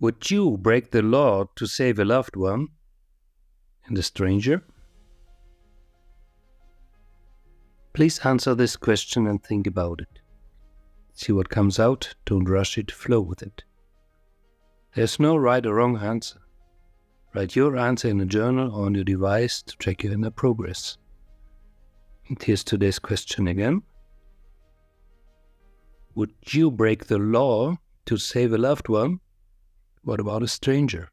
Would you break the law to save a loved one? And a stranger? Please answer this question and think about it. See what comes out, don't rush it, flow with it. There's no right or wrong answer. Write your answer in a journal or on your device to track your inner progress. And here's today's question again. Would you break the law to save a loved one? What about a stranger?